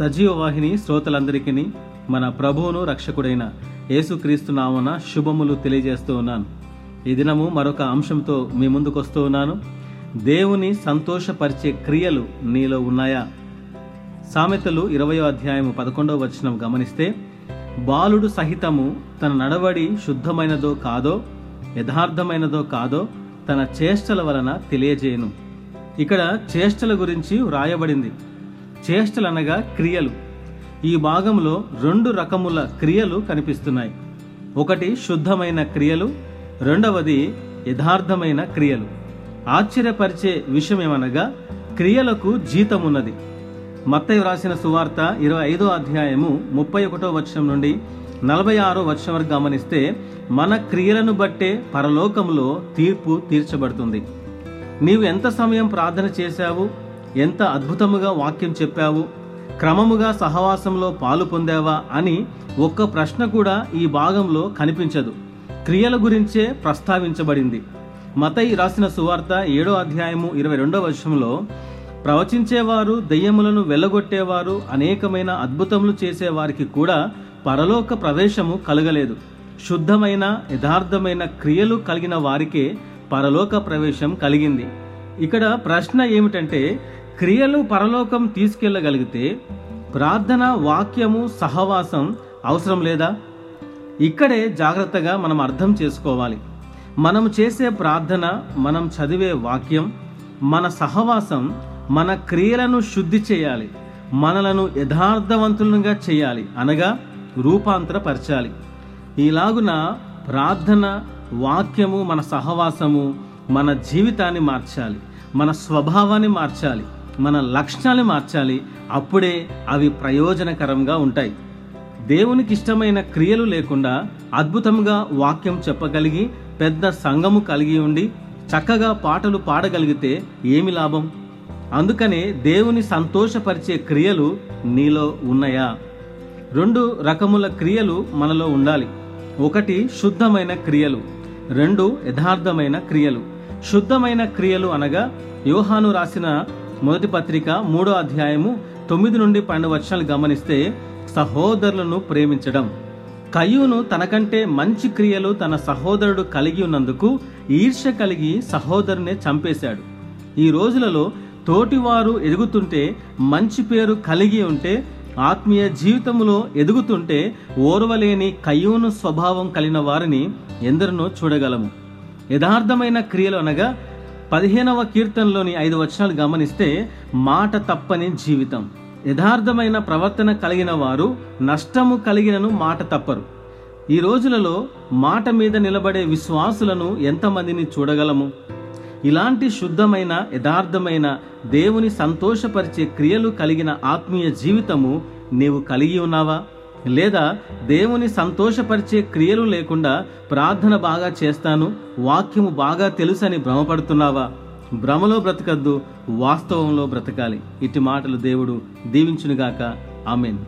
సజీవ వాహిని శ్రోతలందరికీ మన ప్రభువును రక్షకుడైన యేసుక్రీస్తు నామన శుభములు తెలియజేస్తూ ఉన్నాను. ఈ దినము మరొక అంశంతో మీ ముందుకు వస్తూ ఉన్నాను. దేవుని సంతోషపరిచే క్రియలు నీలో ఉన్నాయా? సామెతలు ఇరవయో అధ్యాయము పదకొండవ వచనం గమనిస్తే బాలుడు సహితము తన నడవడి శుద్ధమైనదో కాదో యథార్థమైనదో కాదో తన చేష్టల వలన తెలియజేయను. ఇక్కడ చేష్టల గురించి వ్రాయబడింది. చేష్టలనగా క్రియలు. ఈ భాగంలో రెండు రకముల క్రియలు కనిపిస్తున్నాయి. ఒకటి శుద్ధమైన క్రియలు రెండవది యథార్థమైన క్రియలు. ఆశ్చర్యపరిచే విషయమేమనగా క్రియలకు జీతమున్నది. మత్తయ్య వ్రాసిన సువార్త ఇరవై ఐదో అధ్యాయము ముప్పై ఒకటో వర్షం నుండి నలభై ఆరో వర్షం వరకు గమనిస్తే మన క్రియలను బట్టే పరలోకంలో తీర్పు తీర్చబడుతుంది. నీవు ఎంత సమయం ప్రార్థన చేశావు? ఎంత అద్భుతముగా వాక్యం చెప్పావు? క్రమముగా సహవాసంలో పాలు పొందావా అని ఒక్క ప్రశ్న కూడా ఈ భాగంలో కనిపించదు. క్రియల గురించే ప్రస్తావించబడింది. మతయి రాసిన సువార్త ఏడో అధ్యాయము ఇరవై రెండో వర్షంలో ప్రవచించేవారు దెయ్యములను వెళ్ళగొట్టేవారు అనేకమైన అద్భుతములు చేసేవారికి కూడా పరలోక ప్రవేశము కలగలేదు. శుద్ధమైన యథార్థమైన క్రియలు కలిగిన వారికే పరలోక ప్రవేశం కలిగింది. ఇక్కడ ప్రశ్న ఏమిటంటే క్రియలు పరలోకం తీసుకెళ్ళగలిగితే ప్రార్థన వాక్యము సహవాసం అవసరం లేదా? ఇక్కడే జాగ్రత్తగా మనం అర్థం చేసుకోవాలి. మనం చేసే ప్రార్థన మనం చదివే వాక్యం మన సహవాసం మన క్రియలను శుద్ధి చేయాలి. మనలను యథార్థవంతులుగా చేయాలి. అనగా రూపాంతరపరచాలి. ఇలాగున ప్రార్థన వాక్యము మన సహవాసము మన జీవితాన్ని మార్చాలి. మన స్వభావాన్ని మార్చాలి. మన లక్ష్యాన్ని మార్చాలి అప్పుడే అవి ప్రయోజనకరంగా ఉంటాయి. దేవునికి ఇష్టమైన క్రియలు లేకుండా అద్భుతంగా వాక్యం చెప్పగలిగి పెద్ద సంఘము కలిగి ఉండి చక్కగా పాటలు పాడగలిగితే ఏమి లాభం? అందుకనే దేవుని సంతోషపరిచే క్రియలు నీలో ఉన్నాయా? రెండు రకముల క్రియలు మనలో ఉండాలి. ఒకటి శుద్ధమైన క్రియలు రెండు యథార్థమైన క్రియలు. శుద్ధమైన క్రియలు అనగా యోహాను రాసిన మొదటి పత్రిక మూడో అధ్యాయము తొమ్మిది నుండి పన్నెండు వర్షాలు గమనిస్తే సహోదరులను ప్రేమించడం. కయ్యూను తనకంటే మంచి క్రియలు తన సహోదరుడు కలిగి ఉన్నందుకు ఈర్ష్య కలిగి సహోదరునే చంపేశాడు. ఈ రోజులలో తోటివారు ఎదుగుతుంటే మంచి పేరు కలిగి ఉంటే ఆత్మీయ జీవితంలో ఎదుగుతుంటే ఓర్వలేని కయ్యూను స్వభావం కలిగిన వారిని ఎందరినో చూడగలము. యథార్థమైన క్రియలు అనగా పదిహేనవ కీర్తనలోని ఐదు వచనాలు గమనిస్తే మాట తప్పని జీవితం. యథార్థమైన ప్రవర్తన కలిగిన వారు నష్టము కలిగినను మాట తప్పరు. ఈ రోజులలో మాట మీద నిలబడే విశ్వాసులను ఎంతమందిని చూడగలము? ఇలాంటి శుద్ధమైన యథార్థమైన దేవుని సంతోషపరిచే క్రియలు కలిగిన ఆత్మీయ జీవితము నీవు కలిగి ఉన్నావా? లేదా దేవుని సంతోషపరిచే క్రియలు లేకుండా ప్రార్థన బాగా చేస్తాను వాక్యము బాగా తెలుసని భ్రమపడుతున్నావా? భ్రమలో బ్రతకద్దు వాస్తవంలో బ్రతకాలి. ఇటు మాటలు దేవుడు దీవించునుగాక. ఆమెన్.